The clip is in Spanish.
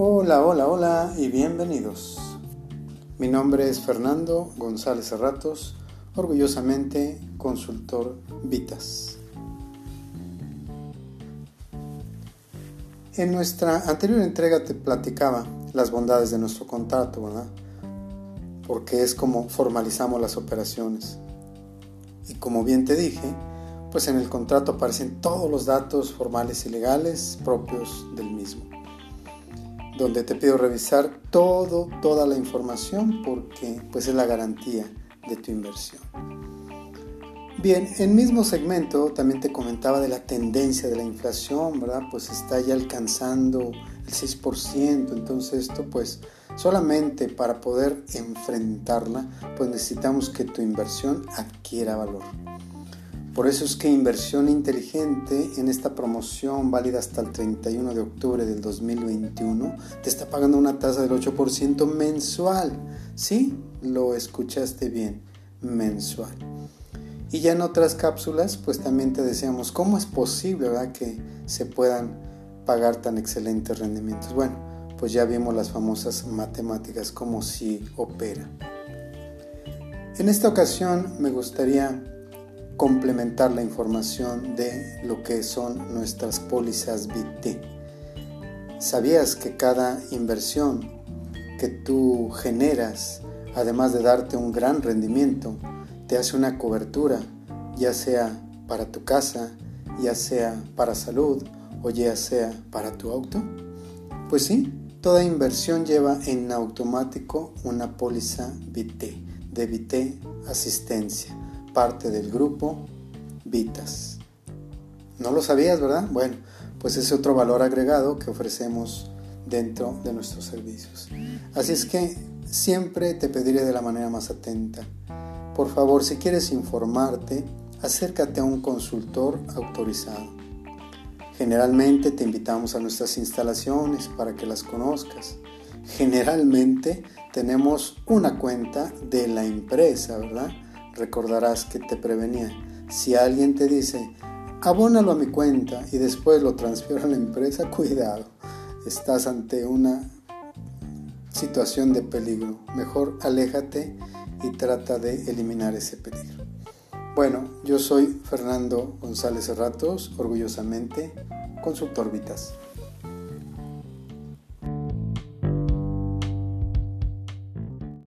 Hola, hola, hola y bienvenidos. Mi nombre es Fernando González Cerratos, orgullosamente consultor Vitas. En nuestra anterior entrega te platicaba las bondades de nuestro contrato, ¿verdad? Porque es como formalizamos las operaciones. Y como bien te dije, pues en el contrato aparecen todos los datos formales y legales propios del mismo, donde te pido revisar todo, toda la información porque pues es la garantía de tu inversión. Bien, en el mismo segmento también te comentaba de la tendencia de la inflación, ¿verdad? Pues está ya alcanzando el 6%, entonces esto pues solamente para poder enfrentarla pues necesitamos que tu inversión adquiera valor. Por eso es que Inversión Inteligente en esta promoción válida hasta el 31 de octubre del 2021 te está pagando una tasa del 8% mensual. ¿Sí? Lo escuchaste bien, mensual. Y ya en otras cápsulas pues también te decíamos cómo es posible ¿verdad? que se puedan pagar tan excelentes rendimientos. Bueno, pues ya vimos las famosas matemáticas, cómo si opera. En esta ocasión me gustaría complementar la información de lo que son nuestras pólizas BT. ¿Sabías que cada inversión que tú generas, además de darte un gran rendimiento, te hace una cobertura, ya sea para tu casa, ya sea para salud o ya sea para tu auto? Pues sí, toda inversión lleva en automático una póliza BT, de BT Asistencia parte del grupo Vitas. ¿No lo sabías, verdad? Bueno, pues es otro valor agregado que ofrecemos dentro de nuestros servicios. Así es que siempre te pediré de la manera más atenta. Por favor, si quieres informarte, acércate a un consultor autorizado. Generalmente te invitamos a nuestras instalaciones para que las conozcas. Generalmente tenemos una cuenta de la empresa, ¿verdad? Recordarás que te prevenía. Si alguien te dice, abónalo a mi cuenta y después lo transfiero a la empresa, cuidado, estás ante una situación de peligro. Mejor aléjate y trata de eliminar ese peligro. Bueno, yo soy Fernando González Ratos, orgullosamente consultor Vitas.